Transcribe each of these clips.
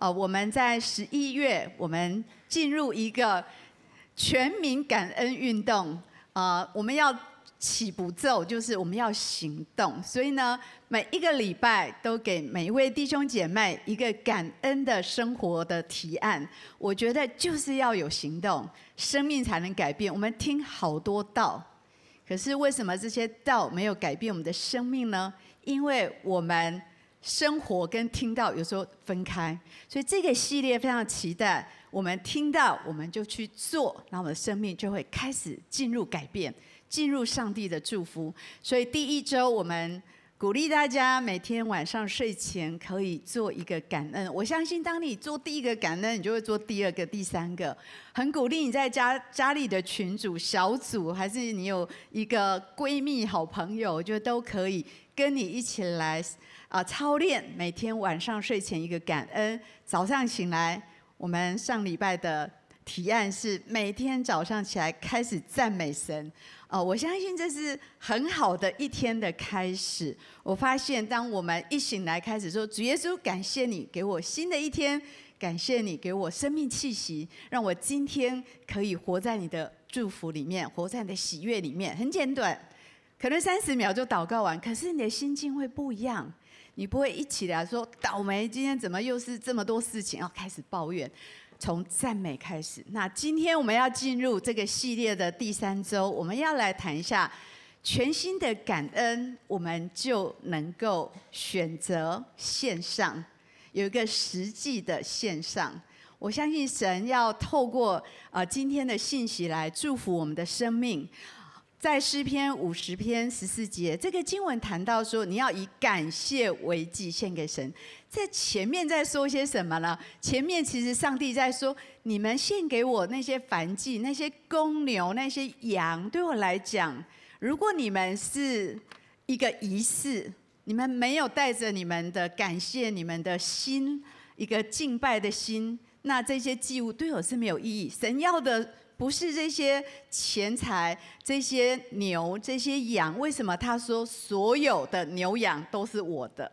呃，我们在十一月，我们进入一个全民感恩运动，呃，我们要。起步骤就是我们要行动，所以呢，每一个礼拜都给每一位弟兄姐妹一个感恩的生活的提案。我觉得就是要有行动，生命才能改变。我们听好多道，可是为什么这些道没有改变我们的生命呢？因为我们生活跟听到有时候分开，所以这个系列非常期待。我们听到，我们就去做，那我们的生命就会开始进入改变。进入上帝的祝福，所以第一周我们鼓励大家每天晚上睡前可以做一个感恩。我相信，当你做第一个感恩，你就会做第二个、第三个。很鼓励你在家家里的群组、小组，还是你有一个闺蜜、好朋友，我觉得都可以跟你一起来啊操练。每天晚上睡前一个感恩，早上醒来，我们上礼拜的提案是每天早上起来开始赞美神。哦，我相信这是很好的一天的开始。我发现，当我们一醒来开始说：“主耶稣，感谢你给我新的一天，感谢你给我生命气息，让我今天可以活在你的祝福里面，活在你的喜悦里面。”很简短，可能三十秒就祷告完，可是你的心境会不一样。你不会一起来说倒霉，今天怎么又是这么多事情，要开始抱怨。从赞美开始。那今天我们要进入这个系列的第三周，我们要来谈一下全新的感恩，我们就能够选择线上，有一个实际的线上。我相信神要透过啊今天的信息来祝福我们的生命。在诗篇五十篇十四节，这个经文谈到说，你要以感谢为祭献给神。在前面在说些什么呢？前面其实上帝在说，你们献给我那些凡祭、那些公牛、那些羊，对我来讲，如果你们是一个仪式，你们没有带着你们的感谢、你们的心，一个敬拜的心，那这些祭物对我是没有意义。神要的。不是这些钱财、这些牛、这些羊，为什么他说所有的牛羊都是我的？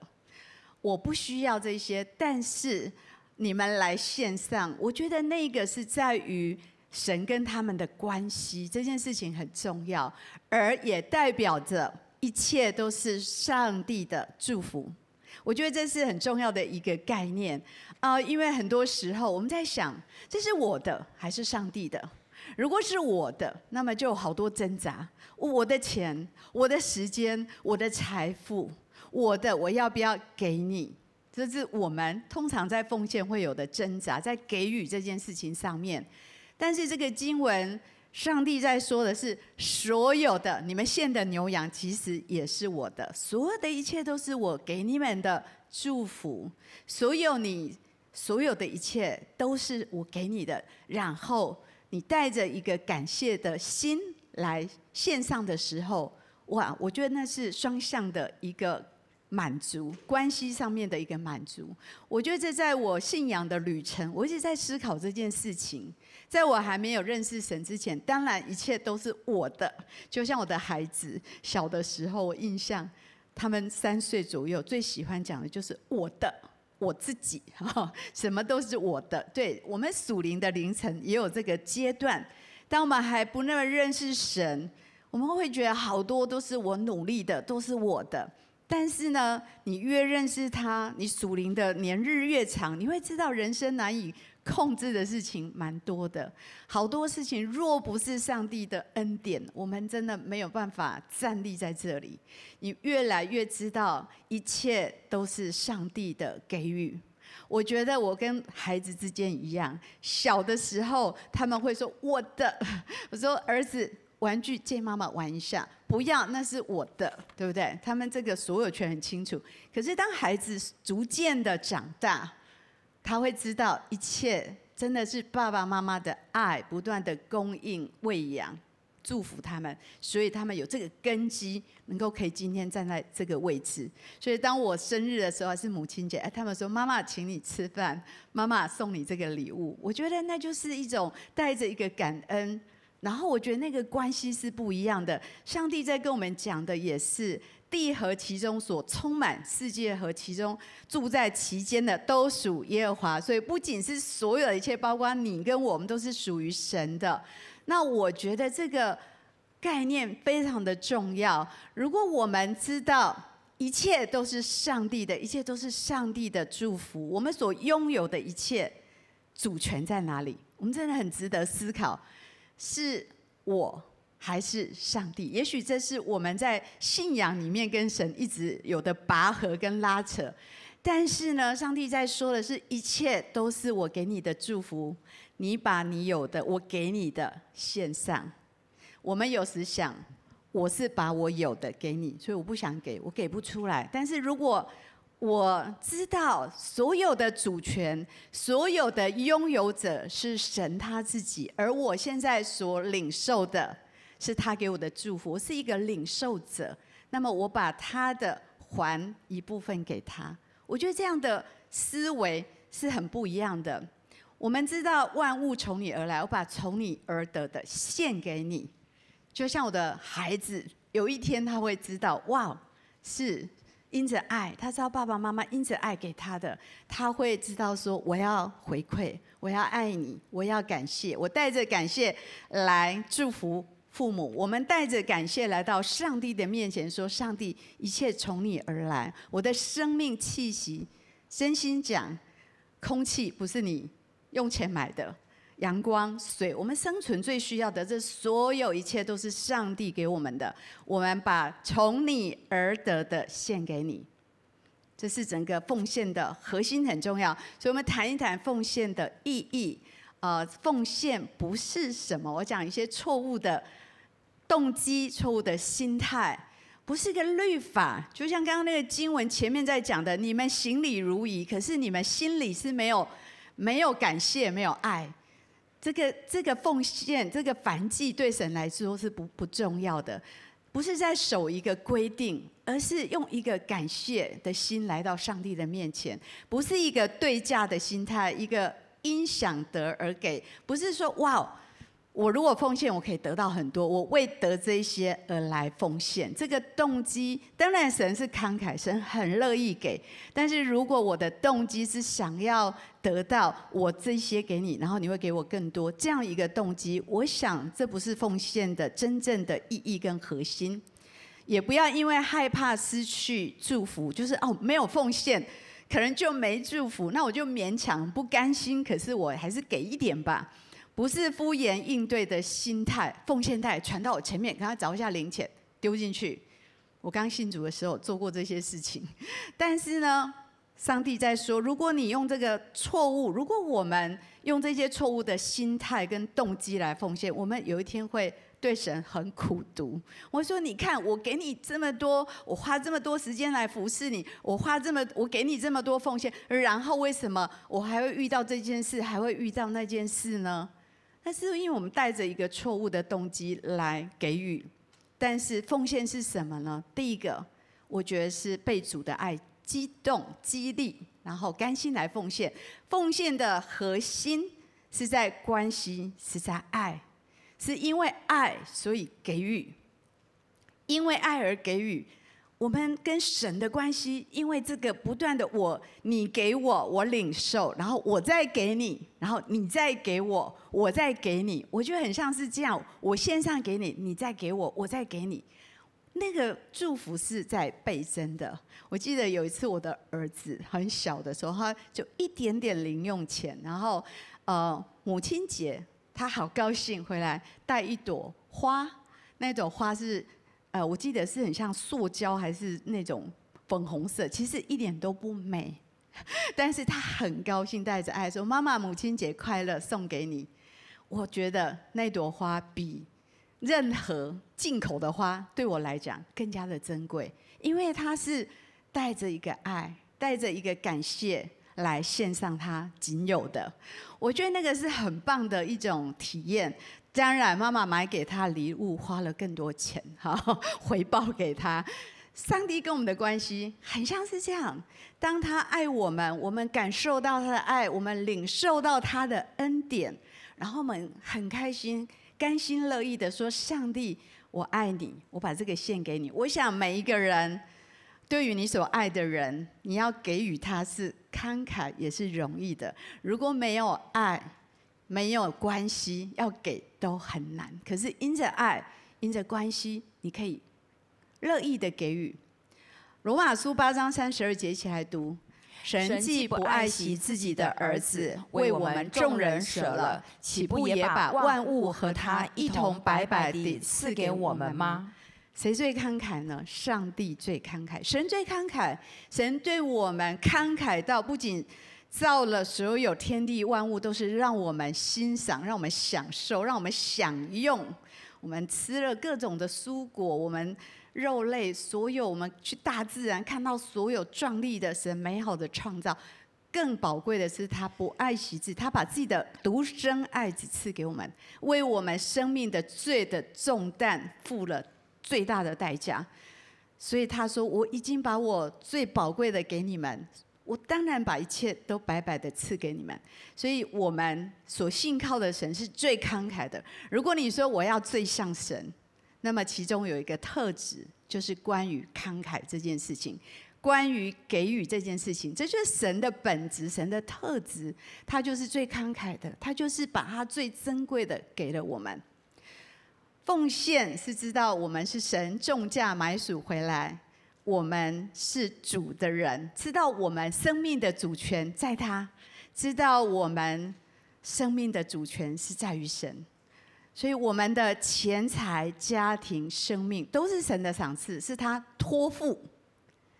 我不需要这些，但是你们来献上，我觉得那个是在于神跟他们的关系，这件事情很重要，而也代表着一切都是上帝的祝福。我觉得这是很重要的一个概念啊，因为很多时候我们在想，这是我的还是上帝的？如果是我的，那么就有好多挣扎。我的钱、我的时间、我的财富，我的我要不要给你？这是我们通常在奉献会有的挣扎，在给予这件事情上面。但是这个经文，上帝在说的是，所有的你们献的牛羊，其实也是我的。所有的一切都是我给你们的祝福。所有你所有的一切都是我给你的，然后。你带着一个感谢的心来献上的时候，哇，我觉得那是双向的一个满足，关系上面的一个满足。我觉得这在我信仰的旅程，我一直在思考这件事情。在我还没有认识神之前，当然一切都是我的。就像我的孩子小的时候，我印象他们三岁左右最喜欢讲的就是我的。我自己 哈，什么都是我的。对，我们属灵的凌晨也有这个阶段。当我们还不那么认识神，我们会觉得好多都是我努力的，都是我的。但是呢，你越认识他，你属灵的年日越长，你会知道人生难以控制的事情蛮多的，好多事情若不是上帝的恩典，我们真的没有办法站立在这里。你越来越知道，一切都是上帝的给予。我觉得我跟孩子之间一样，小的时候他们会说我的，我说儿子玩具借妈妈玩一下，不要，那是我的，对不对？他们这个所有权很清楚。可是当孩子逐渐的长大，他会知道一切真的是爸爸妈妈的爱，不断的供应、喂养、祝福他们，所以他们有这个根基，能够可以今天站在这个位置。所以当我生日的时候，还是母亲节，哎，他们说妈妈请你吃饭，妈妈送你这个礼物，我觉得那就是一种带着一个感恩。然后我觉得那个关系是不一样的。上帝在跟我们讲的也是，地和其中所充满，世界和其中住在其间的，都属耶和华。所以不仅是所有的一切，包括你跟我们，都是属于神的。那我觉得这个概念非常的重要。如果我们知道一切都是上帝的，一切都是上帝的祝福，我们所拥有的一切主权在哪里？我们真的很值得思考，是我。还是上帝？也许这是我们在信仰里面跟神一直有的拔河跟拉扯。但是呢，上帝在说的是一切都是我给你的祝福。你把你有的，我给你的献上。我们有时想，我是把我有的给你，所以我不想给，我给不出来。但是如果我知道所有的主权、所有的拥有者是神他自己，而我现在所领受的。是他给我的祝福，我是一个领受者。那么我把他的还一部分给他，我觉得这样的思维是很不一样的。我们知道万物从你而来，我把从你而得的献给你。就像我的孩子，有一天他会知道，哇，是因着爱，他知道爸爸妈妈因着爱给他的，他会知道说，我要回馈，我要爱你，我要感谢，我带着感谢来祝福。父母，我们带着感谢来到上帝的面前，说：“上帝，一切从你而来，我的生命气息，真心讲，空气不是你用钱买的，阳光、水，我们生存最需要的，这所有一切都是上帝给我们的。我们把从你而得的献给你，这是整个奉献的核心，很重要。所以，我们谈一谈奉献的意义。呃，奉献不是什么，我讲一些错误的。”动机错误的心态，不是个律法。就像刚刚那个经文前面在讲的，你们行礼如仪，可是你们心里是没有没有感谢、没有爱。这个这个奉献，这个凡祭对神来说是不不重要的，不是在守一个规定，而是用一个感谢的心来到上帝的面前，不是一个对价的心态，一个因想得而给，不是说哇。我如果奉献，我可以得到很多。我为得这些而来奉献，这个动机当然神是慷慨，神很乐意给。但是如果我的动机是想要得到我这些给你，然后你会给我更多，这样一个动机，我想这不是奉献的真正的意义跟核心。也不要因为害怕失去祝福，就是哦没有奉献，可能就没祝福，那我就勉强不甘心，可是我还是给一点吧。不是敷衍应对的心态，奉献袋传到我前面，给他找一下零钱丢进去。我刚信主的时候做过这些事情，但是呢，上帝在说，如果你用这个错误，如果我们用这些错误的心态跟动机来奉献，我们有一天会对神很苦毒。我说，你看，我给你这么多，我花这么多时间来服侍你，我花这么，我给你这么多奉献，然后为什么我还会遇到这件事，还会遇到那件事呢？但是因为我们带着一个错误的动机来给予，但是奉献是什么呢？第一个，我觉得是被主的爱激动、激励，然后甘心来奉献。奉献的核心是在关系，是在爱，是因为爱所以给予，因为爱而给予。我们跟神的关系，因为这个不断的我，你给我，我领受，然后我再给你，然后你再给我，我再给你，我觉得很像是这样，我献上给你，你再给我，我再给你，那个祝福是在倍增的。我记得有一次我的儿子很小的时候，他就一点点零用钱，然后呃母亲节他好高兴回来带一朵花，那朵花是。我记得是很像塑胶还是那种粉红色，其实一点都不美。但是他很高兴，带着爱说：“妈妈，母亲节快乐，送给你。”我觉得那朵花比任何进口的花对我来讲更加的珍贵，因为它是带着一个爱，带着一个感谢来献上它仅有的。我觉得那个是很棒的一种体验。当然，妈妈买给他礼物花了更多钱，哈，回报给他。上帝跟我们的关系很像是这样：当他爱我们，我们感受到他的爱，我们领受到他的恩典，然后我们很开心、甘心乐意的说：“上帝，我爱你，我把这个献给你。我想每一个人，对于你所爱的人，你要给予他是慷慨，也是容易的。如果没有爱，没有关系，要给都很难。可是因着爱，因着关系，你可以乐意的给予。罗马书八章三十二节，一起来读。神既不爱惜自己的儿子，为我们众人舍了，岂不也把万物和他一同白白地赐给我们吗？谁最慷慨呢？上帝最慷慨，神最慷慨。神对我们慷慨到不仅造了所有天地万物，都是让我们欣赏、让我们享受、让我们享用。我们吃了各种的蔬果，我们。肉类，所有我们去大自然看到所有壮丽的神美好的创造，更宝贵的是他不爱惜自，他把自己的独生爱子赐给我们，为我们生命的罪的重担付了最大的代价。所以他说：“我已经把我最宝贵的给你们，我当然把一切都白白的赐给你们。”所以我们所信靠的神是最慷慨的。如果你说我要最像神。那么其中有一个特质，就是关于慷慨这件事情，关于给予这件事情，这就是神的本质，神的特质，他就是最慷慨的，他就是把他最珍贵的给了我们。奉献是知道我们是神重价买赎回来，我们是主的人，知道我们生命的主权在他，知道我们生命的主权是在于神。所以，我们的钱财、家庭、生命都是神的赏赐，是他托付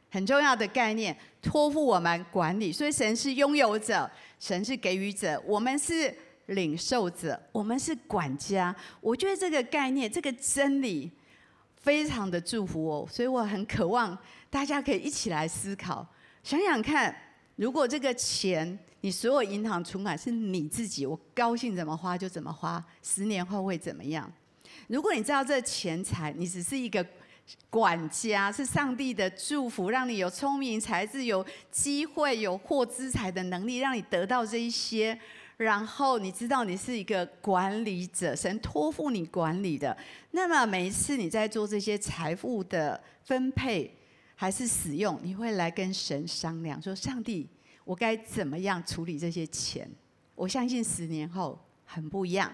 很重要的概念，托付我们管理。所以，神是拥有者，神是给予者，我们是领受者，我们是管家。我觉得这个概念、这个真理非常的祝福我，所以我很渴望大家可以一起来思考，想想看，如果这个钱。你所有银行存款是你自己，我高兴怎么花就怎么花，十年后会怎么样？如果你知道这钱财，你只是一个管家，是上帝的祝福，让你有聪明才智、有机会、有获资财的能力，让你得到这一些。然后你知道你是一个管理者，神托付你管理的。那么每一次你在做这些财富的分配还是使用，你会来跟神商量，说上帝。我该怎么样处理这些钱？我相信十年后很不一样。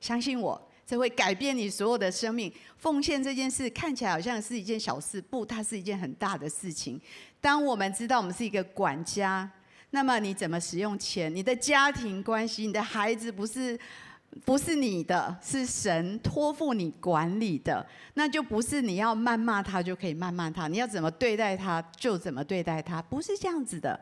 相信我，这会改变你所有的生命。奉献这件事看起来好像是一件小事，不，它是一件很大的事情。当我们知道我们是一个管家，那么你怎么使用钱？你的家庭关系，你的孩子不是不是你的，是神托付你管理的，那就不是你要谩骂他就可以谩骂他，你要怎么对待他就怎么对待他，不是这样子的。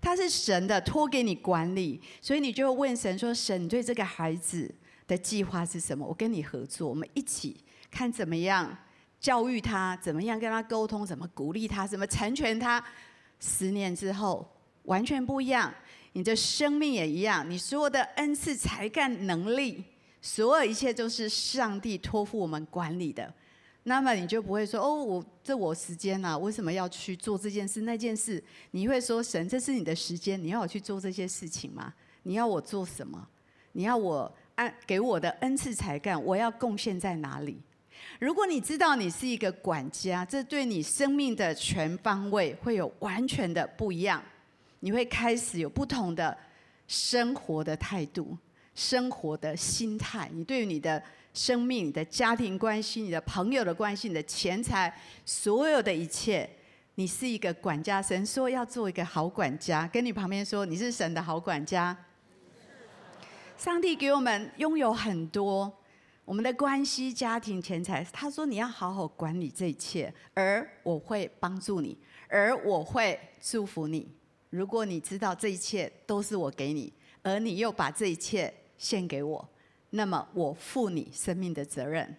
他是神的，托给你管理，所以你就问神说：“神，对这个孩子的计划是什么？我跟你合作，我们一起看怎么样教育他，怎么样跟他沟通，怎么鼓励他，怎么成全他。十年之后完全不一样，你的生命也一样，你所有的恩赐、才干、能力，所有一切都是上帝托付我们管理的。”那么你就不会说哦，我这我时间啊，为什么要去做这件事那件事？你会说神，这是你的时间，你要我去做这些事情吗？你要我做什么？你要我按给我的恩赐才干，我要贡献在哪里？如果你知道你是一个管家，这对你生命的全方位会有完全的不一样。你会开始有不同的生活的态度、生活的心态。你对于你的。生命、你的家庭关系、你的朋友的关系、你的钱财，所有的一切，你是一个管家。神说要做一个好管家，跟你旁边说你是神的好管家。上帝给我们拥有很多，我们的关系、家庭、钱财。他说你要好好管理这一切，而我会帮助你，而我会祝福你。如果你知道这一切都是我给你，而你又把这一切献给我。那么我负你生命的责任。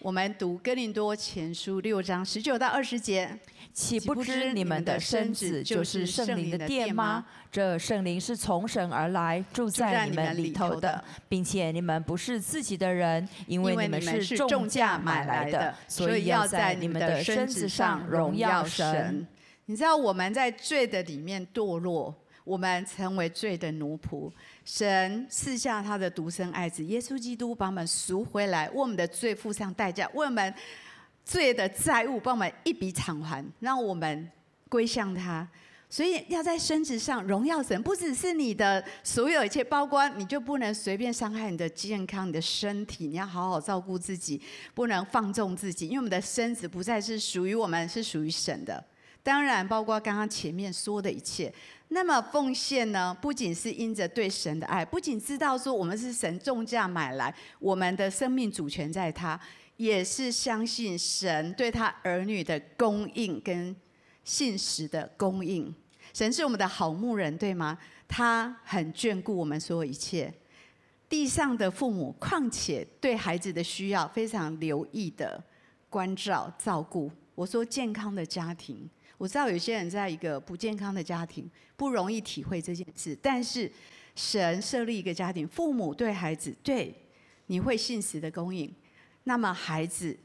我们读哥林多前书六章十九到二十节，岂不知你们的身子就是圣灵的殿吗？这圣灵是从神而来，住在你们里头的，并且你们不是自己的人，因为你们是重价买来的，所以要在你们的身子上荣耀神。你知道我们在罪的里面堕落。我们成为罪的奴仆。神赐下他的独生爱子耶稣基督，把我们赎回来，为我们的罪付上代价，为我们罪的债务帮我们一笔偿还，让我们归向他。所以要在身子上荣耀神，不只是你的所有一切，包括你就不能随便伤害你的健康、你的身体，你要好好照顾自己，不能放纵自己，因为我们的身子不再是属于我们，是属于神的。当然，包括刚刚前面说的一切。那么奉献呢，不仅是因着对神的爱，不仅知道说我们是神重价买来，我们的生命主权在他，也是相信神对他儿女的供应跟。信实的供应，神是我们的好牧人，对吗？他很眷顾我们所有一切。地上的父母，况且对孩子的需要非常留意的关照照顾。我说健康的家庭，我知道有些人在一个不健康的家庭不容易体会这件事，但是神设立一个家庭，父母对孩子，对你会信实的供应，那么孩子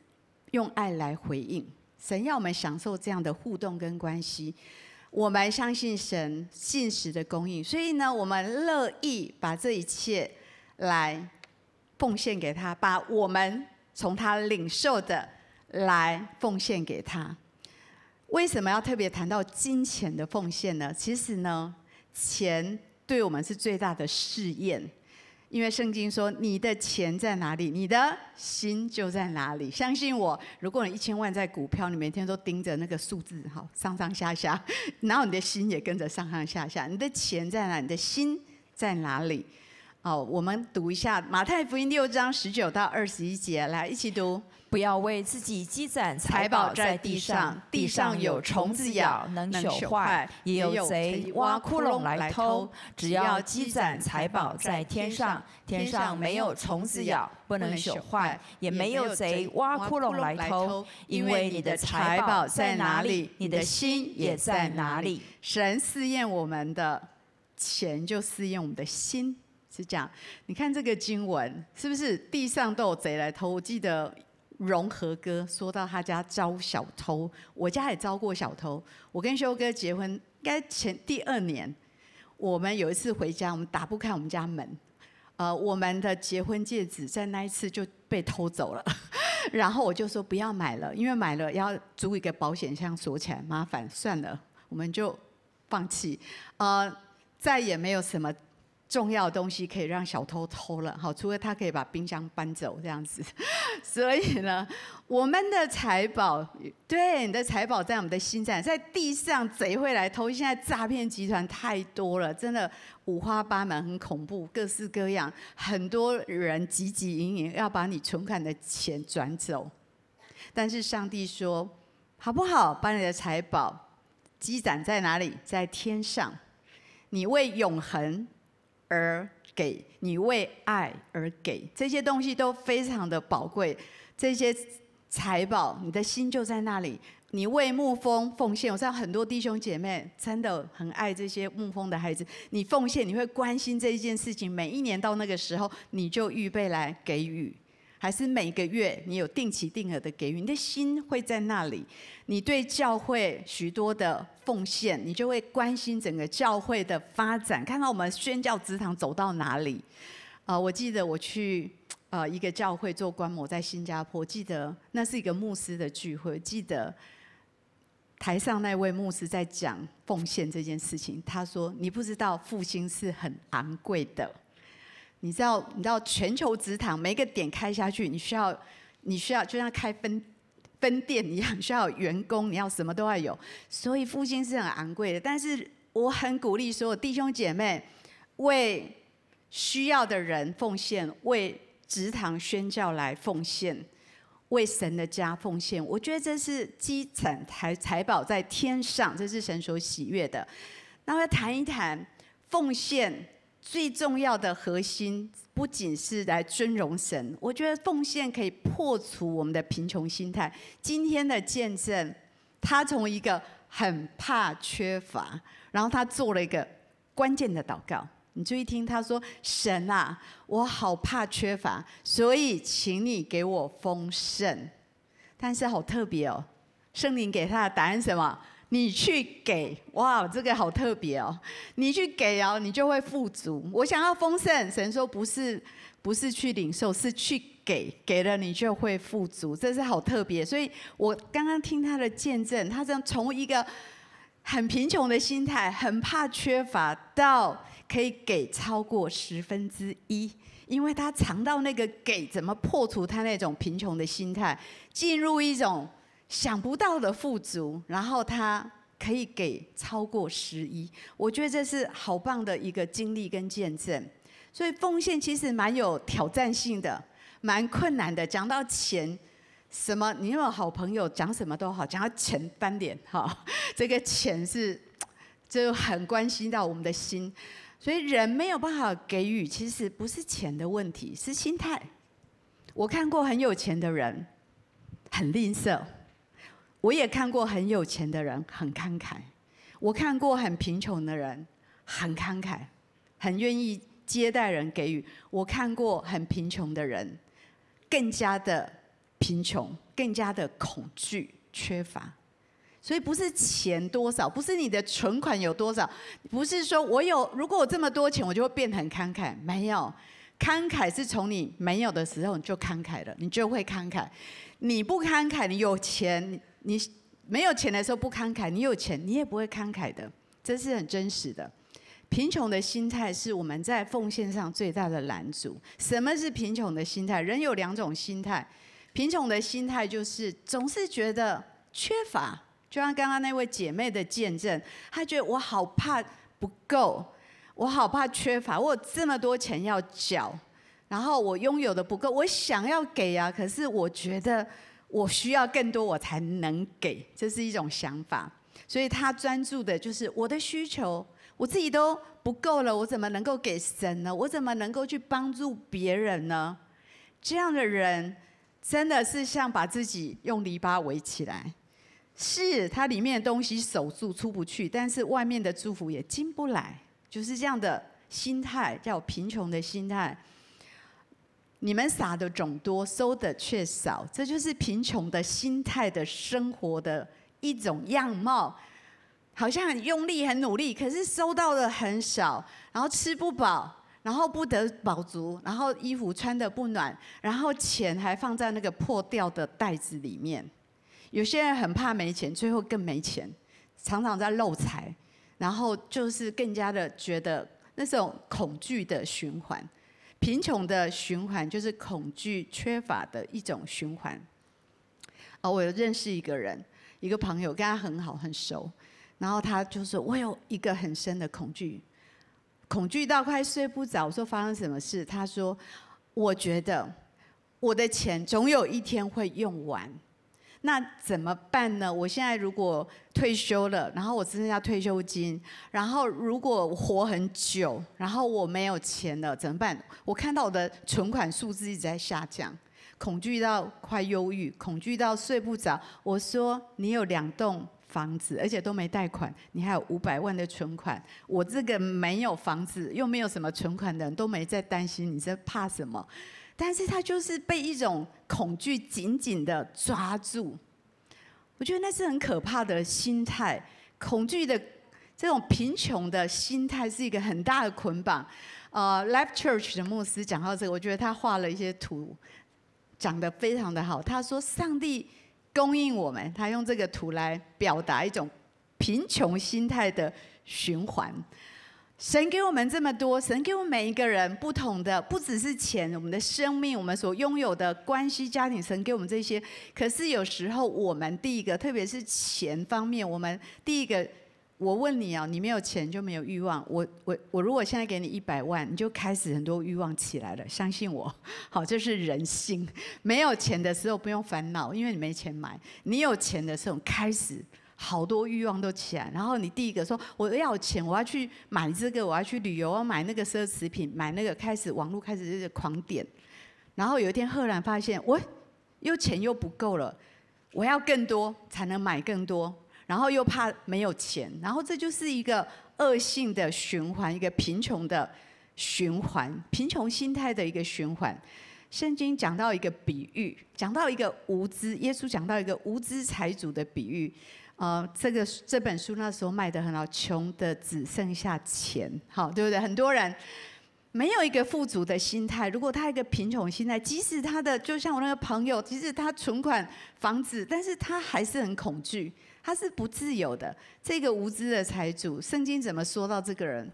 用爱来回应。神要我们享受这样的互动跟关系，我们相信神信实的供应，所以呢，我们乐意把这一切来奉献给他，把我们从他领受的来奉献给他。为什么要特别谈到金钱的奉献呢？其实呢，钱对我们是最大的试验。因为圣经说，你的钱在哪里，你的心就在哪里。相信我，如果你一千万在股票，你每天都盯着那个数字，哈，上上下下，然后你的心也跟着上上下下。你的钱在哪？你的心在哪里？哦，我们读一下马太福音六章十九到二十一节，来一起读。不要为自己积攒财宝在地上，地上有虫子咬，能朽坏；也有贼挖窟窿来偷。只要积攒财宝在天上，天上没有虫子咬，不能朽坏，也没有贼挖窟窿来偷。因为你的财宝在哪里，你的心也在哪里。神试验我们的钱，就试验我们的心，是这样。你看这个经文，是不是地上都有贼来偷？我记得。荣和哥说到他家招小偷，我家也招过小偷。我跟修哥结婚，应该前第二年，我们有一次回家，我们打不开我们家门，呃，我们的结婚戒指在那一次就被偷走了。然后我就说不要买了，因为买了要租一个保险箱锁起来，麻烦，算了，我们就放弃。呃，再也没有什么。重要的东西可以让小偷偷了，好，除非他可以把冰箱搬走这样子。所以呢，我们的财宝，对，你的财宝在我们的心在，在地上贼会来偷。现在诈骗集团太多了，真的五花八门，很恐怖，各式各样，很多人汲汲营营要把你存款的钱转走。但是上帝说，好不好？把你的财宝积攒在哪里？在天上，你为永恒。而给你为爱而给，这些东西都非常的宝贵。这些财宝，你的心就在那里。你为牧风奉献，我知道很多弟兄姐妹真的很爱这些牧风的孩子。你奉献，你会关心这一件事情。每一年到那个时候，你就预备来给予。还是每个月你有定期定额的给予，你的心会在那里。你对教会许多的奉献，你就会关心整个教会的发展，看看我们宣教职堂走到哪里。啊、我记得我去呃一个教会做观摩，在新加坡，记得那是一个牧师的聚会，记得台上那位牧师在讲奉献这件事情，他说：“你不知道复兴是很昂贵的。”你知道，你知道全球职堂每个点开下去，你需要，你需要就像开分分店一样，需要员工，你要什么都要有。所以复兴是很昂贵的，但是我很鼓励所有弟兄姐妹为需要的人奉献，为职堂宣教来奉献，为神的家奉献。我觉得这是积攒财财宝在天上，这是神所喜悦的。那我要谈一谈奉献。最重要的核心不仅是来尊荣神，我觉得奉献可以破除我们的贫穷心态。今天的见证，他从一个很怕缺乏，然后他做了一个关键的祷告。你注意听，他说：“神啊，我好怕缺乏，所以请你给我丰盛。”但是好特别哦，圣灵给他的答案是什么？你去给，哇，这个好特别哦！你去给哦，你就会富足。我想要丰盛，神说不是，不是去领受，是去给，给了你就会富足，这是好特别。所以我刚刚听他的见证，他这样从一个很贫穷的心态，很怕缺乏，到可以给超过十分之一，因为他尝到那个给，怎么破除他那种贫穷的心态，进入一种。想不到的富足，然后他可以给超过十一，我觉得这是好棒的一个经历跟见证。所以奉献其实蛮有挑战性的，蛮困难的。讲到钱，什么你有好朋友讲什么都好，讲到钱翻脸哈，这个钱是就 很关心到我们的心。所以人没有办法给予，其实不是钱的问题，是心态。我看过很有钱的人，很吝啬。我也看过很有钱的人很慷慨，我看过很贫穷的人很慷慨，很愿意接待人给予。我看过很贫穷的人更加的贫穷，更加的恐惧缺乏。所以不是钱多少，不是你的存款有多少，不是说我有，如果我这么多钱，我就会变得很慷慨。没有，慷慨是从你没有的时候你就慷慨了，你就会慷慨。你不慷慨，你有钱。你没有钱的时候不慷慨，你有钱你也不会慷慨的，这是很真实的。贫穷的心态是我们在奉献上最大的拦阻。什么是贫穷的心态？人有两种心态，贫穷的心态就是总是觉得缺乏，就像刚刚那位姐妹的见证，她觉得我好怕不够，我好怕缺乏，我有这么多钱要缴，然后我拥有的不够，我想要给啊，可是我觉得。我需要更多，我才能给，这是一种想法。所以他专注的就是我的需求，我自己都不够了，我怎么能够给神呢？我怎么能够去帮助别人呢？这样的人真的是像把自己用篱笆围起来，是他里面的东西守住出不去，但是外面的祝福也进不来，就是这样的心态，叫贫穷的心态。你们撒的种多，收的却少，这就是贫穷的心态的生活的一种样貌。好像很用力、很努力，可是收到的很少，然后吃不饱，然后不得饱足，然后衣服穿得不暖，然后钱还放在那个破掉的袋子里面。有些人很怕没钱，最后更没钱，常常在漏财，然后就是更加的觉得那种恐惧的循环。贫穷的循环就是恐惧缺乏的一种循环。哦，我有认识一个人，一个朋友跟他很好很熟，然后他就说：“我有一个很深的恐惧，恐惧到快睡不着。”我说：“发生什么事？”他说：“我觉得我的钱总有一天会用完。”那怎么办呢？我现在如果退休了，然后我只剩下退休金，然后如果活很久，然后我没有钱了，怎么办？我看到我的存款数字一直在下降，恐惧到快忧郁，恐惧到睡不着。我说你有两栋房子，而且都没贷款，你还有五百万的存款。我这个没有房子又没有什么存款的人都没在担心，你在怕什么？但是他就是被一种恐惧紧紧的抓住，我觉得那是很可怕的心态。恐惧的这种贫穷的心态是一个很大的捆绑。呃，Life Church 的牧师讲到这个，我觉得他画了一些图，讲得非常的好。他说，上帝供应我们，他用这个图来表达一种贫穷心态的循环。神给我们这么多，神给我们每一个人不同的，不只是钱，我们的生命，我们所拥有的关系、家庭，神给我们这些。可是有时候我们第一个，特别是钱方面，我们第一个，我问你啊，你没有钱就没有欲望。我我我如果现在给你一百万，你就开始很多欲望起来了。相信我，好，这是人性。没有钱的时候不用烦恼，因为你没钱买。你有钱的时候开始。好多欲望都起来，然后你第一个说我要钱，我要去买这个，我要去旅游，我要买那个奢侈品，买那个，开始网络开始就是狂点，然后有一天赫然发现，我又钱又不够了，我要更多才能买更多，然后又怕没有钱，然后这就是一个恶性的循环，一个贫穷的循环，贫穷心态的一个循环。圣经讲到一个比喻，讲到一个无知，耶稣讲到一个无知财主的比喻。呃，这个这本书那时候卖得很好，穷的只剩下钱，好，对不对？很多人没有一个富足的心态，如果他一个贫穷心态，即使他的就像我那个朋友，即使他存款房子，但是他还是很恐惧，他是不自由的。这个无知的财主，圣经怎么说到这个人？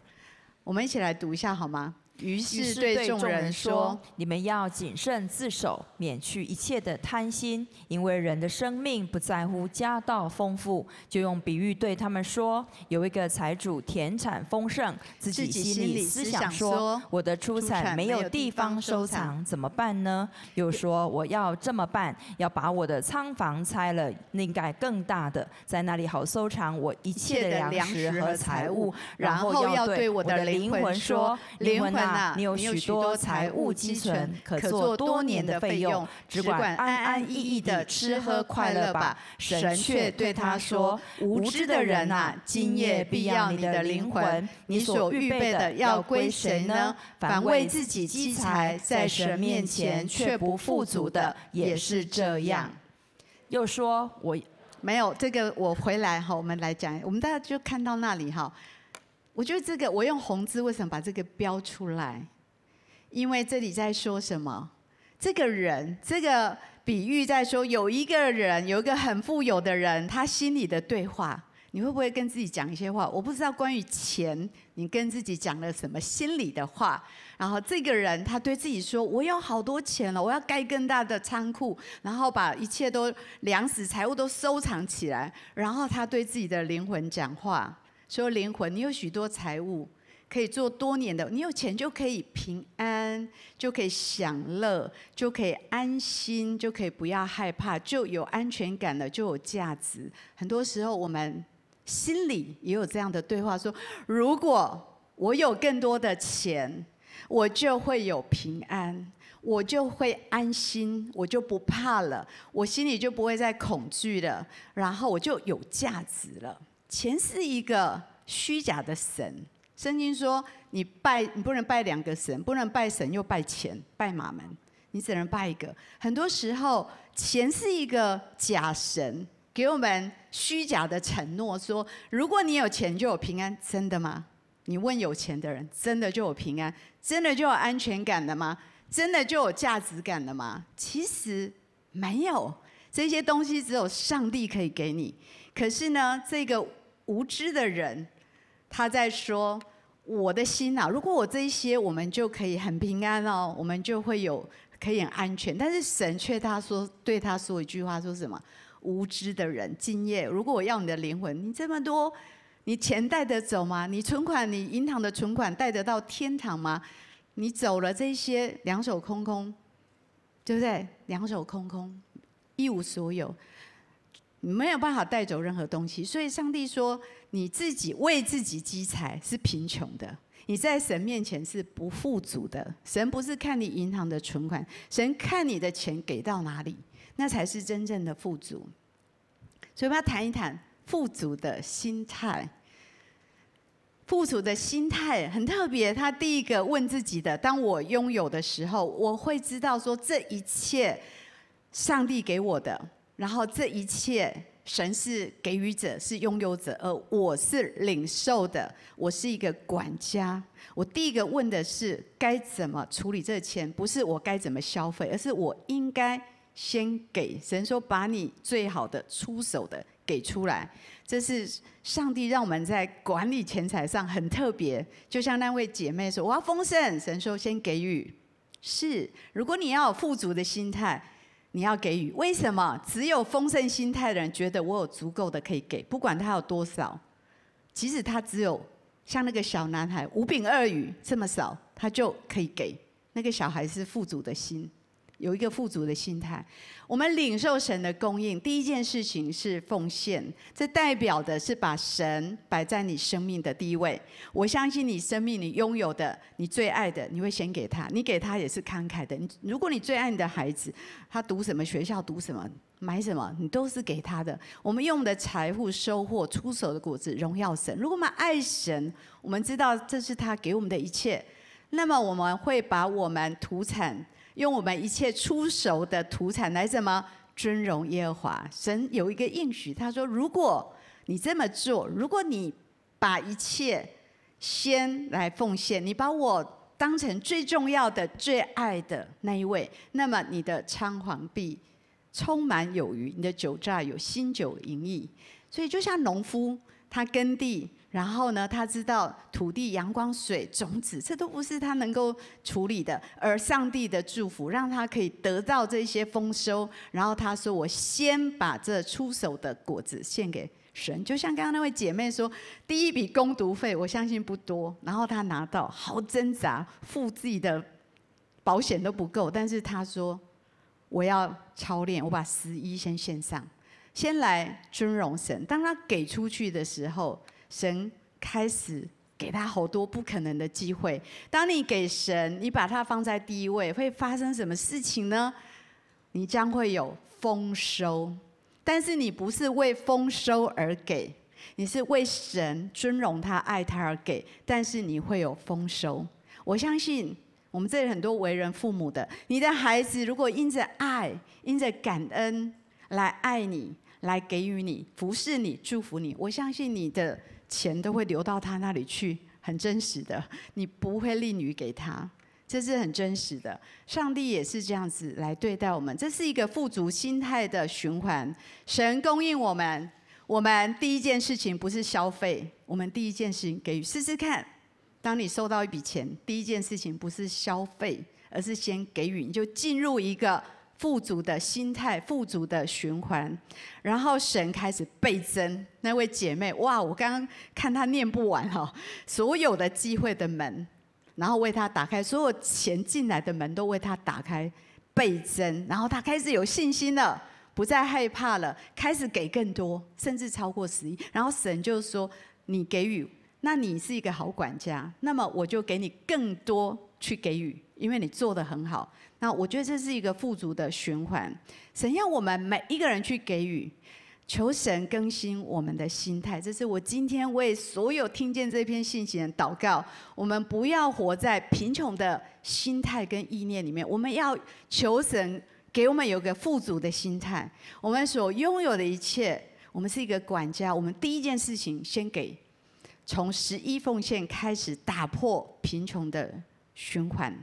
我们一起来读一下好吗？于是对众人说：“你们要谨慎自守，免去一切的贪心，因为人的生命不在乎家道丰富。”就用比喻对他们说：“有一个财主田产丰盛，自己心里思想说：我的出产没有地方收藏，怎么办呢？又说：我要这么办，要把我的仓房拆了，另盖更大的，在那里好收藏我一切的粮食和财物。然后要对我的灵魂说：灵魂你有许多财务积存，可做多年的费用，只管安安逸逸的吃喝快乐吧。神却对他说：“无知的人啊，今夜必要你的灵魂，你所预备的要归谁呢？凡为自己积财，在神面前却不富足的，也是这样。”又说：“我没有这个，我回来哈，我们来讲，我们大家就看到那里哈。”我觉得这个，我用红字为什么把这个标出来？因为这里在说什么？这个人，这个比喻在说，有一个人，有一个很富有的人，他心里的对话，你会不会跟自己讲一些话？我不知道关于钱，你跟自己讲了什么心里的话？然后这个人，他对自己说：“我有好多钱了，我要盖更大的仓库，然后把一切都粮食、财物都收藏起来。”然后他对自己的灵魂讲话。说灵魂，你有许多财物，可以做多年的。你有钱就可以平安，就可以享乐，就可以安心，就可以不要害怕，就有安全感了，就有价值。很多时候我们心里也有这样的对话：说，如果我有更多的钱，我就会有平安，我就会安心，我就不怕了，我心里就不会再恐惧了，然后我就有价值了。钱是一个虚假的神，圣经说你拜你不能拜两个神，不能拜神又拜钱，拜马门，你只能拜一个。很多时候，钱是一个假神，给我们虚假的承诺，说如果你有钱就有平安，真的吗？你问有钱的人，真的就有平安，真的就有安全感的吗？真的就有价值感的吗？其实没有，这些东西只有上帝可以给你。可是呢，这个。无知的人，他在说：“我的心啊，如果我这一些，我们就可以很平安哦，我们就会有可以很安全。”但是神却他说对他说一句话，说什么？无知的人，今夜如果我要你的灵魂，你这么多，你钱带得走吗？你存款，你银行的存款带得到天堂吗？你走了这些，两手空空，对不对？两手空空，一无所有。你没有办法带走任何东西，所以上帝说，你自己为自己积财是贫穷的，你在神面前是不富足的。神不是看你银行的存款，神看你的钱给到哪里，那才是真正的富足。所以我们要谈一谈富足的心态。富足的心态很特别，他第一个问自己的：当我拥有的时候，我会知道说，这一切上帝给我的。然后这一切，神是给予者，是拥有者，而我是领受的。我是一个管家。我第一个问的是该怎么处理这钱，不是我该怎么消费，而是我应该先给。神说：“把你最好的出手的给出来。”这是上帝让我们在管理钱财上很特别。就像那位姐妹说：“我要丰盛。”神说：“先给予。”是，如果你要有富足的心态。你要给予，为什么？只有丰盛心态的人觉得我有足够的可以给，不管他有多少，即使他只有像那个小男孩五饼二鱼这么少，他就可以给。那个小孩是富足的心。有一个富足的心态，我们领受神的供应，第一件事情是奉献，这代表的是把神摆在你生命的第一位。我相信你生命你拥有的，你最爱的，你会先给他，你给他也是慷慨的。如果你最爱你的孩子，他读什么学校，读什么，买什么，你都是给他的。我们用的财富收获出手的果子，荣耀神。如果我们爱神，我们知道这是他给我们的一切，那么我们会把我们土产。用我们一切出熟的土产来什么尊荣耶和华？神有一个应许，他说：如果你这么做，如果你把一切先来奉献，你把我当成最重要的、最爱的那一位，那么你的仓皇必充满有余，你的酒榨有新酒盈溢。所以就像农夫，他耕地。然后呢，他知道土地、阳光、水、种子，这都不是他能够处理的。而上帝的祝福，让他可以得到这些丰收。然后他说：“我先把这出手的果子献给神。”就像刚刚那位姐妹说，第一笔工读费，我相信不多。然后他拿到，好挣扎，付自己的保险都不够。但是他说：“我要操练，我把十一先献上，先来尊荣神。当他给出去的时候。”神开始给他好多不可能的机会。当你给神，你把他放在第一位，会发生什么事情呢？你将会有丰收。但是你不是为丰收而给，你是为神尊荣他、爱他而给。但是你会有丰收。我相信我们这里很多为人父母的，你的孩子如果因着爱、因着感恩来爱你、来给予你、服侍你、祝福你，我相信你的。钱都会流到他那里去，很真实的。你不会吝于给他，这是很真实的。上帝也是这样子来对待我们，这是一个富足心态的循环。神供应我们，我们第一件事情不是消费，我们第一件事情给予。试试看，当你收到一笔钱，第一件事情不是消费，而是先给予，你就进入一个。富足的心态，富足的循环，然后神开始倍增。那位姐妹，哇！我刚刚看她念不完哈，所有的机会的门，然后为她打开，所有钱进来的门都为她打开，倍增。然后她开始有信心了，不再害怕了，开始给更多，甚至超过十亿。然后神就说：“你给予，那你是一个好管家，那么我就给你更多去给予，因为你做的很好。”那我觉得这是一个富足的循环。神要我们每一个人去给予，求神更新我们的心态。这是我今天为所有听见这篇信息的祷告。我们不要活在贫穷的心态跟意念里面，我们要求神给我们有个富足的心态。我们所拥有的一切，我们是一个管家，我们第一件事情先给，从十一奉献开始打破贫穷的循环。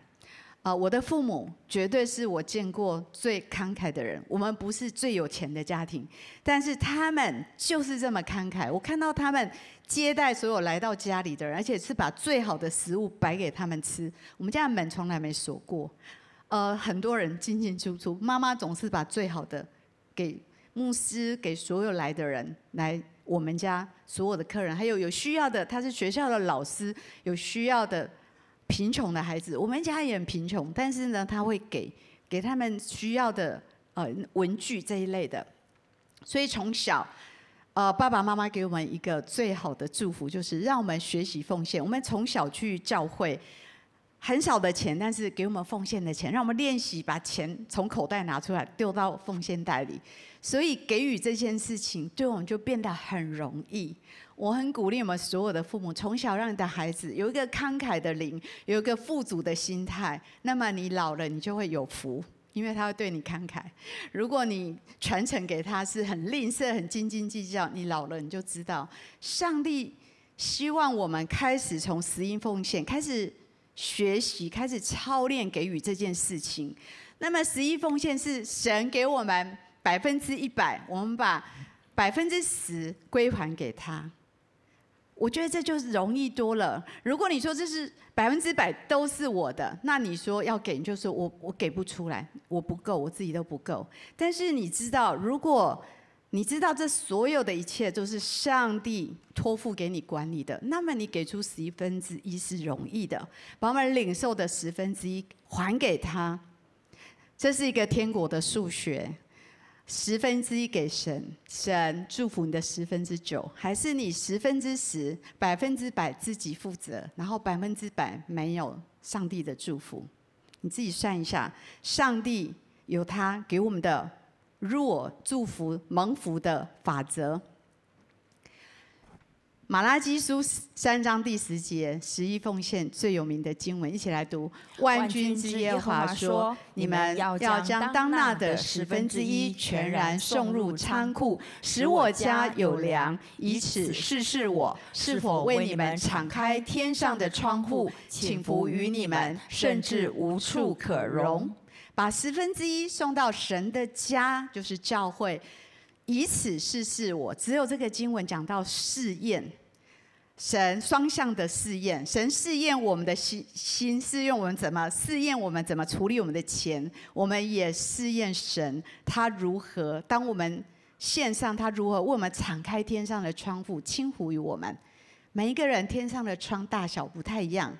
啊，我的父母绝对是我见过最慷慨的人。我们不是最有钱的家庭，但是他们就是这么慷慨。我看到他们接待所有来到家里的人，而且是把最好的食物摆给他们吃。我们家的门从来没锁过。呃，很多人进进出出，妈妈总是把最好的给牧师，给所有来的人，来我们家所有的客人，还有有需要的，他是学校的老师，有需要的。贫穷的孩子，我们家也很贫穷，但是呢，他会给给他们需要的呃文具这一类的。所以从小，呃，爸爸妈妈给我们一个最好的祝福，就是让我们学习奉献。我们从小去教会，很少的钱，但是给我们奉献的钱，让我们练习把钱从口袋拿出来丢到奉献袋里。所以给予这件事情，对我们就变得很容易。我很鼓励我们所有的父母，从小让你的孩子有一个慷慨的灵，有一个富足的心态。那么你老了，你就会有福，因为他会对你慷慨。如果你传承给他是很吝啬、很斤斤计较，你老了你就知道，上帝希望我们开始从十一奉献开始学习，开始操练给予这件事情。那么十一奉献是神给我们百分之一百，我们把百分之十归还给他。我觉得这就是容易多了。如果你说这是百分之百都是我的，那你说要给，就是我我给不出来，我不够，我自己都不够。但是你知道，如果你知道这所有的一切都是上帝托付给你管理的，那么你给出十分之一是容易的，把我们领受的十分之一还给他，这是一个天国的数学。十分之一给神，神祝福你的十分之九，还是你十分之十，百分之百自己负责，然后百分之百没有上帝的祝福？你自己算一下，上帝有他给我们的弱祝福蒙福的法则。马拉基书三章第十节，十一奉献最有名的经文，一起来读。万军之耶和华说：“你们要将当纳的十分之一全然送入仓库，使我家有粮，以此试试我是否为你们敞开天上的窗户，倾福于你们，甚至无处可容。”把十分之一送到神的家，就是教会。以此试试我，只有这个经文讲到试验，神双向的试验，神试验我们的心，心试验我们怎么试验我们怎么处理我们的钱，我们也试验神他如何，当我们献上他如何为我们敞开天上的窗户，倾福于我们。每一个人天上的窗大小不太一样，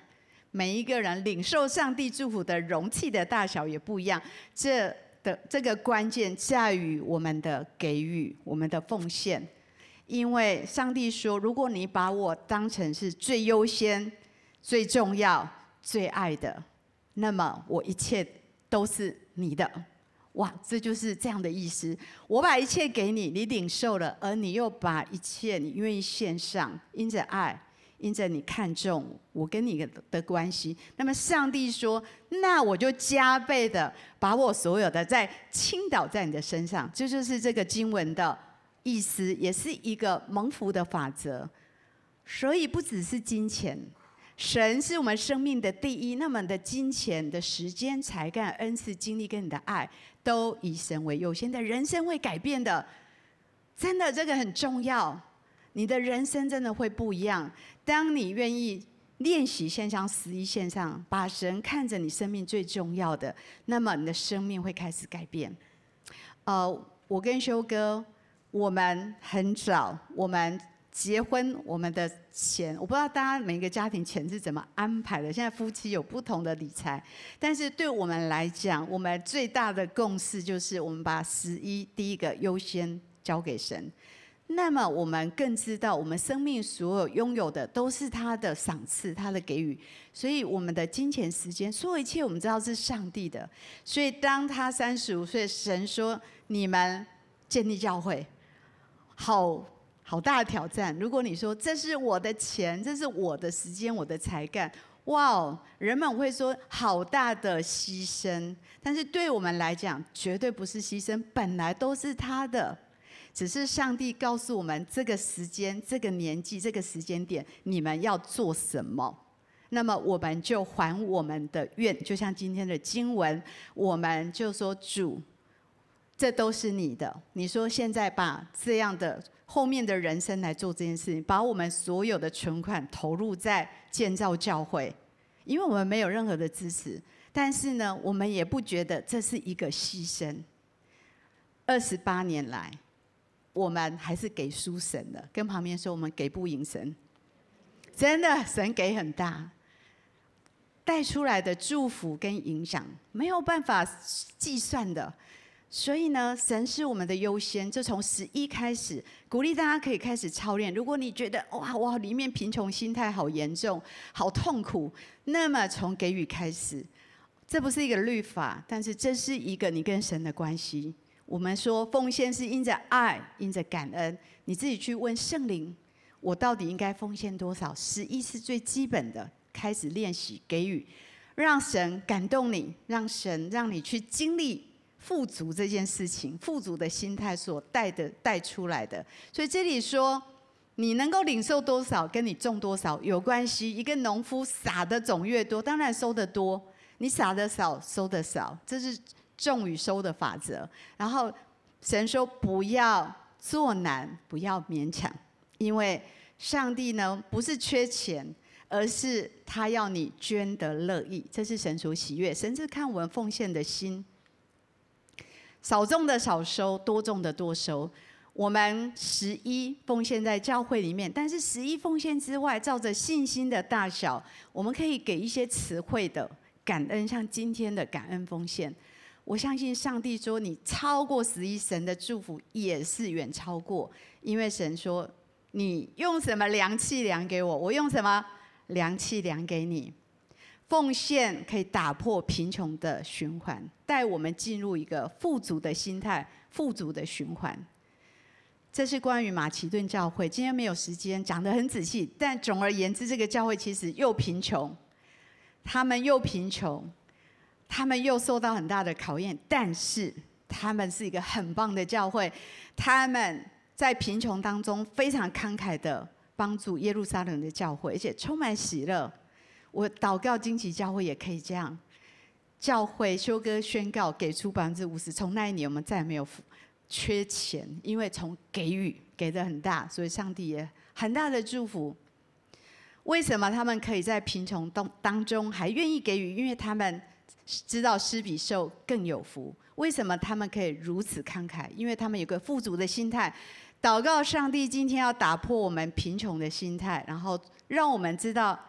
每一个人领受上帝祝福的容器的大小也不一样，这。的这个关键在于我们的给予，我们的奉献。因为上帝说，如果你把我当成是最优先、最重要、最爱的，那么我一切都是你的。哇，这就是这样的意思。我把一切给你，你领受了，而你又把一切你愿意献上，因着爱。因着你看重我跟你的关系，那么上帝说：“那我就加倍的把我所有的在倾倒在你的身上。”这就是这个经文的意思，也是一个蒙福的法则。所以不只是金钱，神是我们生命的第一。那么的金钱的时间、才干、恩赐、精力跟你的爱，都以神为优先的人生会改变的。真的，这个很重要。你的人生真的会不一样。当你愿意练习献上十一献上，把神看着你生命最重要的，那么你的生命会开始改变。呃，我跟修哥，我们很早，我们结婚，我们的钱，我不知道大家每个家庭钱是怎么安排的。现在夫妻有不同的理财，但是对我们来讲，我们最大的共识就是，我们把十一第一个优先交给神。那么我们更知道，我们生命所有拥有的都是他的赏赐，他的给予。所以我们的金钱、时间，所有一切，我们知道是上帝的。所以当他三十五岁，神说：“你们建立教会，好好大的挑战。如果你说这是我的钱，这是我的时间，我的才干，哇哦，人们会说好大的牺牲。但是对我们来讲，绝对不是牺牲，本来都是他的。”只是上帝告诉我们，这个时间、这个年纪、这个时间点，你们要做什么？那么我们就还我们的愿，就像今天的经文，我们就说主，这都是你的。你说现在把这样的后面的人生来做这件事情，把我们所有的存款投入在建造教会，因为我们没有任何的支持，但是呢，我们也不觉得这是一个牺牲。二十八年来。我们还是给输神的，跟旁边说，我们给不赢神，真的，神给很大，带出来的祝福跟影响没有办法计算的。所以呢，神是我们的优先，就从十一开始，鼓励大家可以开始操练。如果你觉得哇哇里面贫穷心态好严重、好痛苦，那么从给予开始，这不是一个律法，但是这是一个你跟神的关系。我们说奉献是因着爱，因着感恩。你自己去问圣灵，我到底应该奉献多少？十一是最基本的，开始练习给予，让神感动你，让神让你去经历富足这件事情，富足的心态所带的带出来的。所以这里说，你能够领受多少，跟你种多少有关系。一个农夫撒的种越多，当然收得多；你撒的少，收得少。这是。种与收的法则，然后神说不要做难，不要勉强，因为上帝呢不是缺钱，而是他要你捐得乐意，这是神所喜悦。神是看我们奉献的心，少种的少收，多种的多收。我们十一奉献在教会里面，但是十一奉献之外，照着信心的大小，我们可以给一些词汇的感恩，像今天的感恩奉献。我相信上帝说，你超过十一，神的祝福也是远超过。因为神说，你用什么量器量给我，我用什么量器量给你。奉献可以打破贫穷的循环，带我们进入一个富足的心态、富足的循环。这是关于马其顿教会。今天没有时间讲得很仔细，但总而言之，这个教会其实又贫穷，他们又贫穷，他们又受到很大的考验，但是他们是一个很棒的教会，他们在贫穷当中非常慷慨的帮助耶路撒冷的教会，而且充满喜乐。我祷告荆棘教会也可以这样，教会修哥宣告给出百分之五十，从那一年我们再也没有缺钱，因为从给予给的很大，所以上帝也很大的祝福。为什么他们可以在贫穷当当中还愿意给予？因为他们知道施比受更有福。为什么他们可以如此慷慨？因为他们有个富足的心态。祷告上帝今天要打破我们贫穷的心态，然后让我们知道。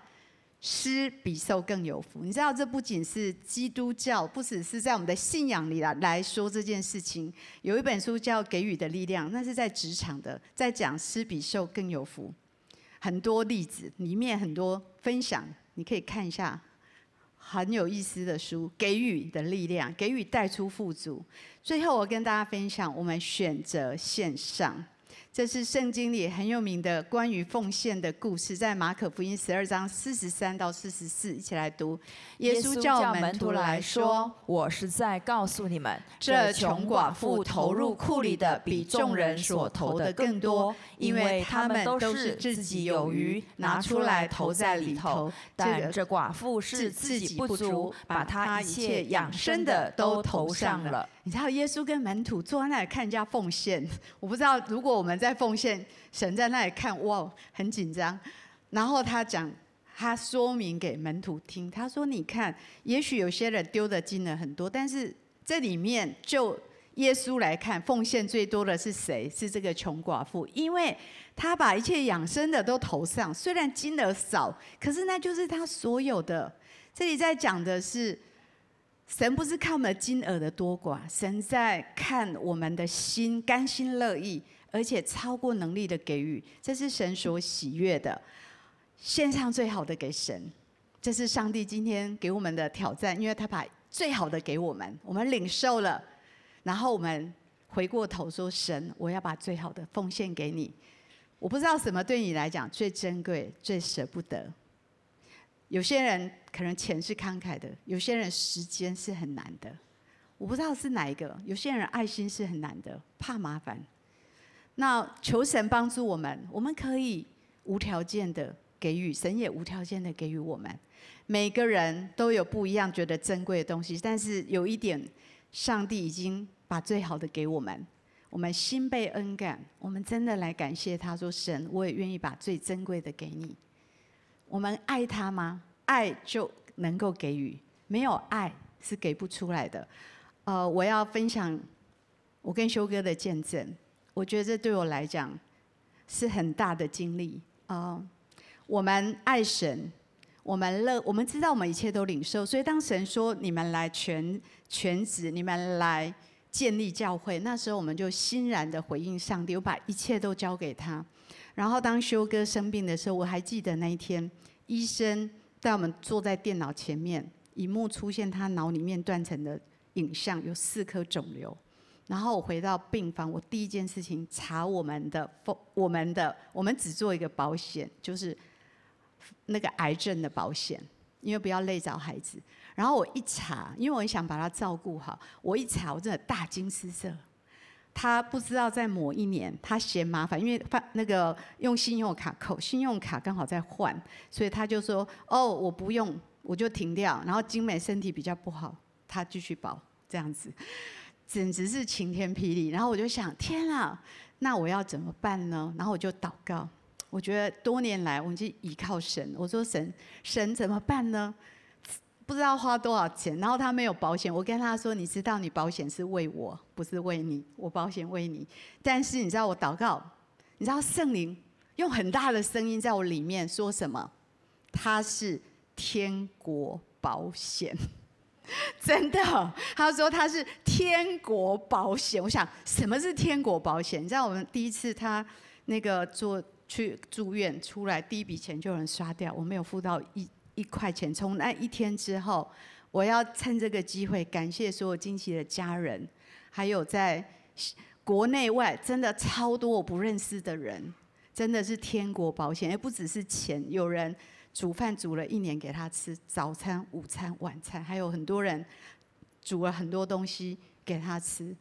施比受更有福，你知道这不仅是基督教，不只是在我们的信仰里来来说这件事情。有一本书叫《给予的力量》，那是在职场的，在讲施比受更有福，很多例子里面很多分享，你可以看一下，很有意思的书《给予的力量》，给予带出富足。最后我跟大家分享，我们选择线上。这是圣经里很有名的关于奉献的故事，在马可福音十二章四十三到四十四，一起来读。耶稣叫门徒来说：“我是在告诉你们，这穷寡妇投入库里的比众人所投的更多，因为他们都是自己有余，拿出来投在里头。但这寡妇是自己不足，把她一切养生的都投上了。”你知道耶稣跟门徒坐在那里看人家奉献，我不知道如果我们在奉献，神在那里看，哇，很紧张。然后他讲，他说明给门徒听，他说：“你看，也许有些人丢的金额很多，但是这里面就耶稣来看，奉献最多的是谁？是这个穷寡妇，因为他把一切养生的都投上，虽然金额少，可是那就是他所有的。这里在讲的是。”神不是看我们的金额的多寡，神在看我们的心，甘心乐意，而且超过能力的给予，这是神所喜悦的。献上最好的给神，这是上帝今天给我们的挑战，因为他把最好的给我们，我们领受了，然后我们回过头说：“神，我要把最好的奉献给你。”我不知道什么对你来讲最珍贵、最舍不得。有些人可能钱是慷慨的，有些人时间是很难的，我不知道是哪一个。有些人爱心是很难的，怕麻烦。那求神帮助我们，我们可以无条件的给予，神也无条件的给予我们。每个人都有不一样觉得珍贵的东西，但是有一点，上帝已经把最好的给我们，我们心被恩感，我们真的来感谢他说：“神，我也愿意把最珍贵的给你。”我们爱他吗？爱就能够给予，没有爱是给不出来的。呃，我要分享我跟修哥的见证，我觉得这对我来讲是很大的经历。啊、我们爱神，我们乐，我们知道我们一切都领受，所以当神说你们来全全职，你们来建立教会，那时候我们就欣然的回应上帝，我把一切都交给他。然后当修哥生病的时候，我还记得那一天，医生带我们坐在电脑前面，萤幕出现他脑里面断层的影像，有四颗肿瘤。然后我回到病房，我第一件事情查我们的，我们的，我们只做一个保险，就是那个癌症的保险，因为不要累着孩子。然后我一查，因为我很想把他照顾好，我一查，我真的大惊失色。他不知道在某一年，他嫌麻烦，因为发那个用信用卡扣，信用卡刚好在换，所以他就说：“哦，我不用，我就停掉。”然后精美身体比较不好，他继续保这样子，简直是晴天霹雳。然后我就想：天啊，那我要怎么办呢？然后我就祷告，我觉得多年来我们就依靠神，我说神，神怎么办呢？不知道花多少钱，然后他没有保险。我跟他说：“你知道，你保险是为我，不是为你。我保险为你。但是你知道，我祷告，你知道圣灵用很大的声音在我里面说什么？他是天国保险，真的。他说他是天国保险。我想，什么是天国保险？你知道，我们第一次他那个做去住院出来，第一笔钱就有人刷掉，我没有付到一。”一块钱，从那一天之后，我要趁这个机会感谢所有惊奇的家人，还有在国内外真的超多我不认识的人，真的是天国保险，也不只是钱。有人煮饭煮了一年给他吃，早餐、午餐、晚餐，还有很多人煮了很多东西给他吃。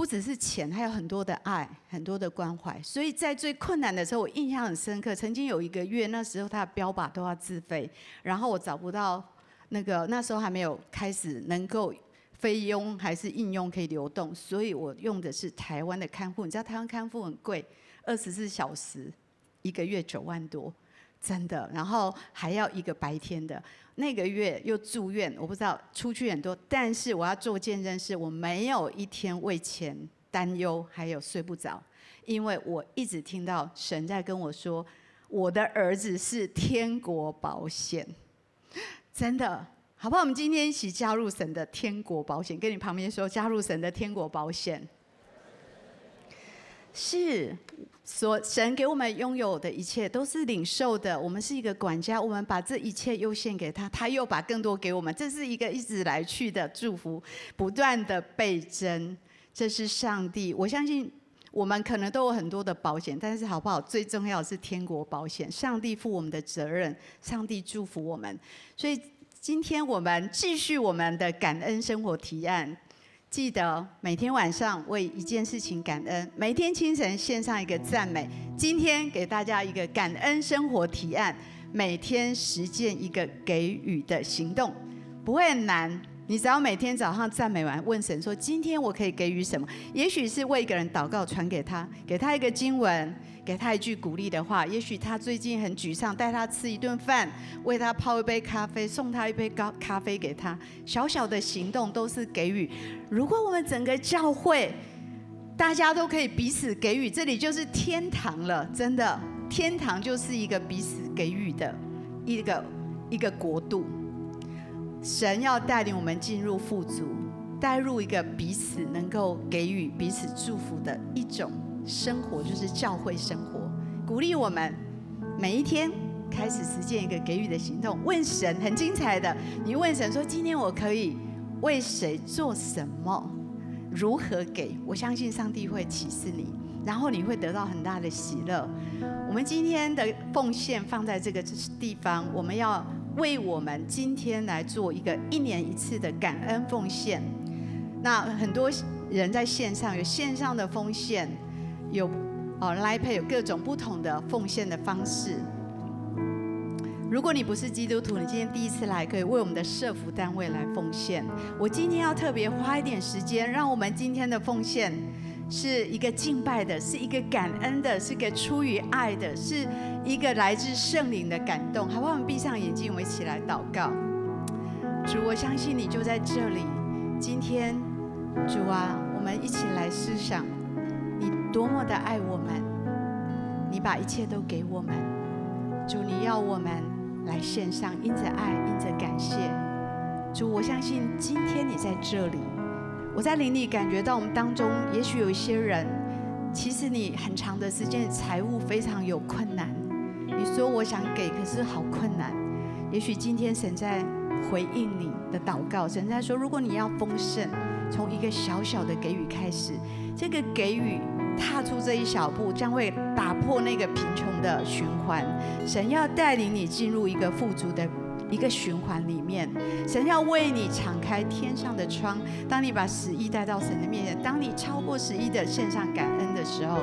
不只是钱，还有很多的爱，很多的关怀。所以在最困难的时候，我印象很深刻。曾经有一个月，那时候他的标靶都要自费，然后我找不到那个，那时候还没有开始能够。菲佣还是应用可以流动，所以我用的是台湾的看护。你知道台湾看护很贵，二十四小时，一个月九万多，真的。然后还要一个白天的，那个月又住院，我不知道出去很多。但是我要做见证，是我没有一天为钱担忧，还有睡不着，因为我一直听到神在跟我说，我的儿子是天国保险，真的。好不好？我们今天一起加入神的天国保险，跟你旁边说，加入神的天国保险，是所神给我们拥有的一切都是领受的。我们是一个管家，我们把这一切优先给他，他又把更多给我们。这是一个一直来去的祝福，不断的倍增。这是上帝，我相信我们可能都有很多的保险，但是好不好？最重要是天国保险，上帝负我们的责任，上帝祝福我们，所以。今天我们继续我们的感恩生活提案，记得每天晚上为一件事情感恩，每天清晨献上一个赞美。今天给大家一个感恩生活提案，每天实践一个给予的行动，不会很难。你只要每天早上赞美完，问神说：“今天我可以给予什么？”也许是为一个人祷告，传给他，给他一个经文，给他一句鼓励的话。也许他最近很沮丧，带他吃一顿饭，为他泡一杯咖啡，送他一杯咖咖啡给他。小小的行动都是给予。如果我们整个教会大家都可以彼此给予，这里就是天堂了。真的，天堂就是一个彼此给予的一个一个国度。神要带领我们进入富足，带入一个彼此能够给予彼此祝福的一种生活，就是教会生活。鼓励我们每一天开始实践一个给予的行动。问神很精彩的，你问神说：“今天我可以为谁做什么？如何给？”我相信上帝会启示你，然后你会得到很大的喜乐。我们今天的奉献放在这个地方，我们要。为我们今天来做一个一年一次的感恩奉献。那很多人在线上有线上的奉献，有哦 l i Pay 有各种不同的奉献的方式。如果你不是基督徒，你今天第一次来，可以为我们的社福单位来奉献。我今天要特别花一点时间，让我们今天的奉献。是一个敬拜的，是一个感恩的，是一个出于爱的，是一个来自圣灵的感动。好不好？我们闭上眼睛，我们一起来祷告。主，我相信你就在这里。今天，主啊，我们一起来思想，你多么的爱我们，你把一切都给我们。主，你要我们来献上，因着爱，因着感谢。主，我相信今天你在这里。我在灵里感觉到，我们当中也许有一些人，其实你很长的时间财务非常有困难。你说我想给，可是好困难。也许今天神在回应你的祷告，神在说，如果你要丰盛，从一个小小的给予开始，这个给予踏出这一小步，将会打破那个贫穷的循环。神要带领你进入一个富足的。一个循环里面，神要为你敞开天上的窗。当你把十一带到神的面前，当你超过十一的献上感恩的时候，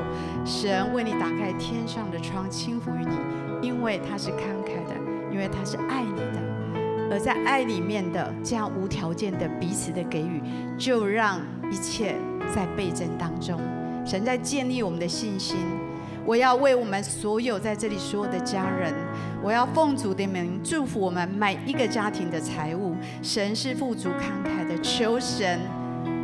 神为你打开天上的窗，轻抚于你，因为他是慷慨的，因为他是爱你的。而在爱里面的这样无条件的彼此的给予，就让一切在倍增当中。神在建立我们的信心。我要为我们所有在这里所有的家人，我要奉主的名祝福我们每一个家庭的财务。神是富足慷慨的，求神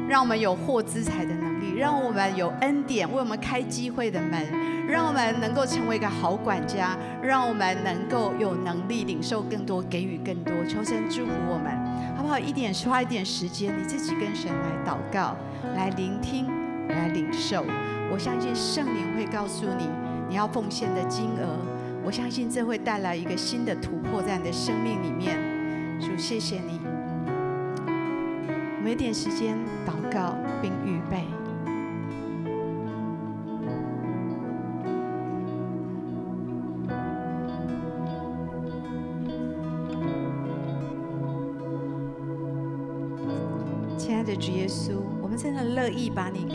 让我们有获资财的能力，让我们有恩典为我们开机会的门，让我们能够成为一个好管家，让我们能够有能力领受更多，给予更多。求神祝福我们，好不好？一点花一点时间，你自己跟神来祷告，来聆听，来领受。我相信圣灵会告诉你你要奉献的金额，我相信这会带来一个新的突破，在你的生命里面。主，谢谢你。我们一点时间祷告并预备。亲爱的主耶稣，我们真的乐意把你。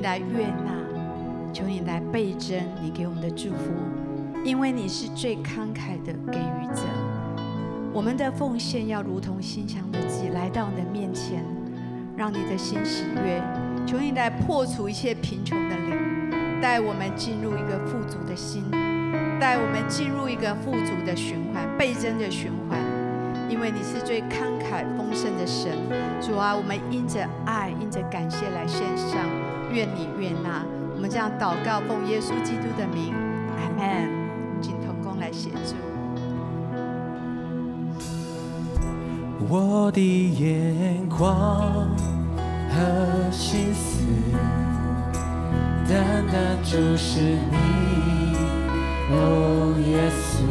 来悦纳，求你来倍增你给我们的祝福，因为你是最慷慨的给予者。我们的奉献要如同馨香的祭来到你的面前，让你的心喜悦。求你来破除一切贫穷的灵，带我们进入一个富足的心，带我们进入一个富足的循环、倍增的循环。因为你是最慷慨丰盛的神，主啊，我们因着爱、因着感谢来献上，愿你悦纳。我们这样祷告，奉耶稣基督的名，阿门。请同工来协助。我的眼光和心思，单单注视你，哦，耶稣，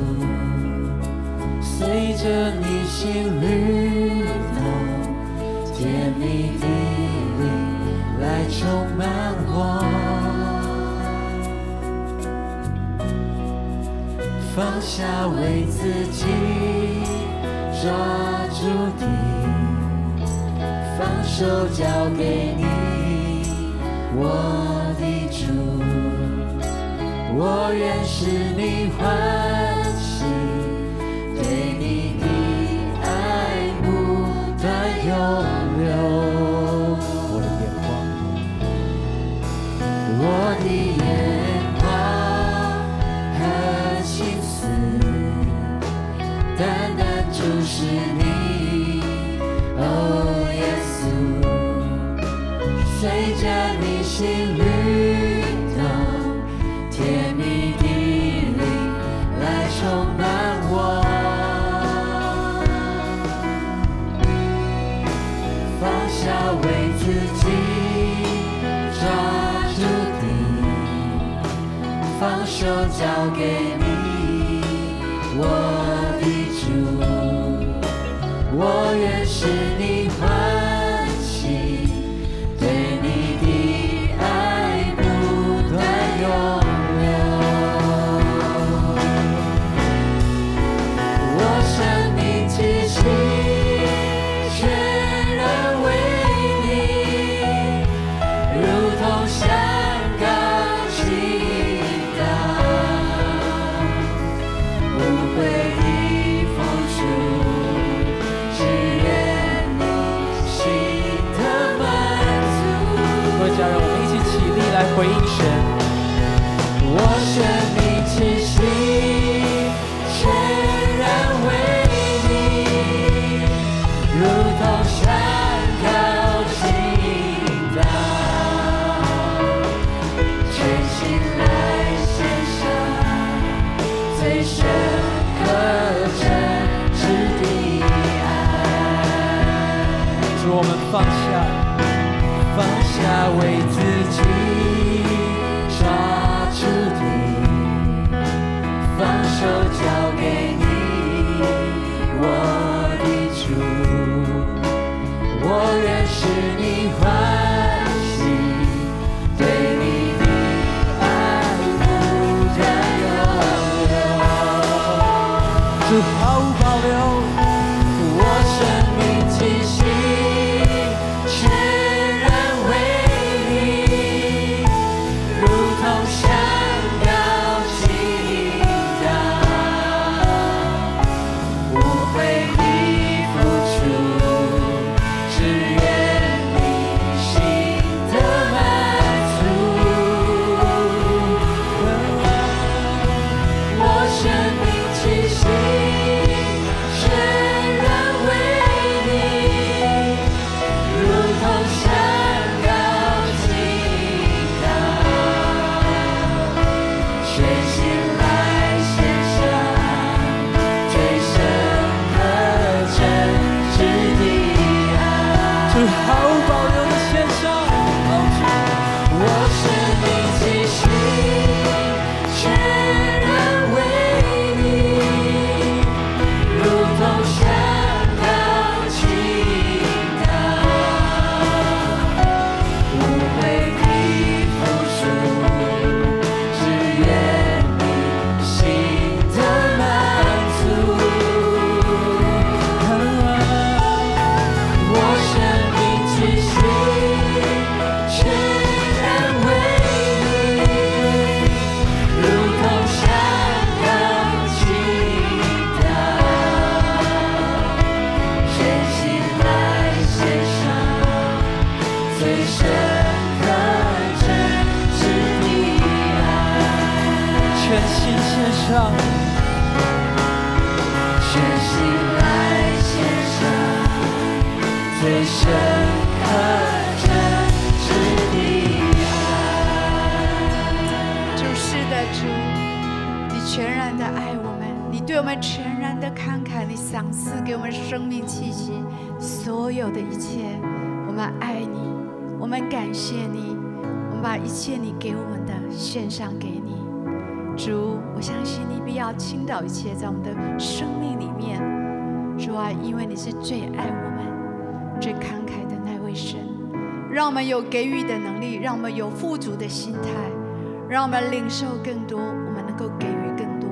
随着你心律动，甜蜜的灵来充满我，放下为自己。抓住的，放手交给你，我的主，我愿使你欢喜，对你的爱不断涌是你，哦，耶稣，随着你心律动，甜蜜的灵来充满我，放下为自己抓住的，放手交给起你我们有富足的心态，让我们领受更多，我们能够给予更多，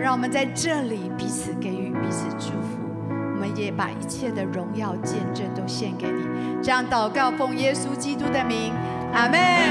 让我们在这里彼此给予、彼此祝福。我们也把一切的荣耀见证都献给你。这样祷告，奉耶稣基督的名，阿门。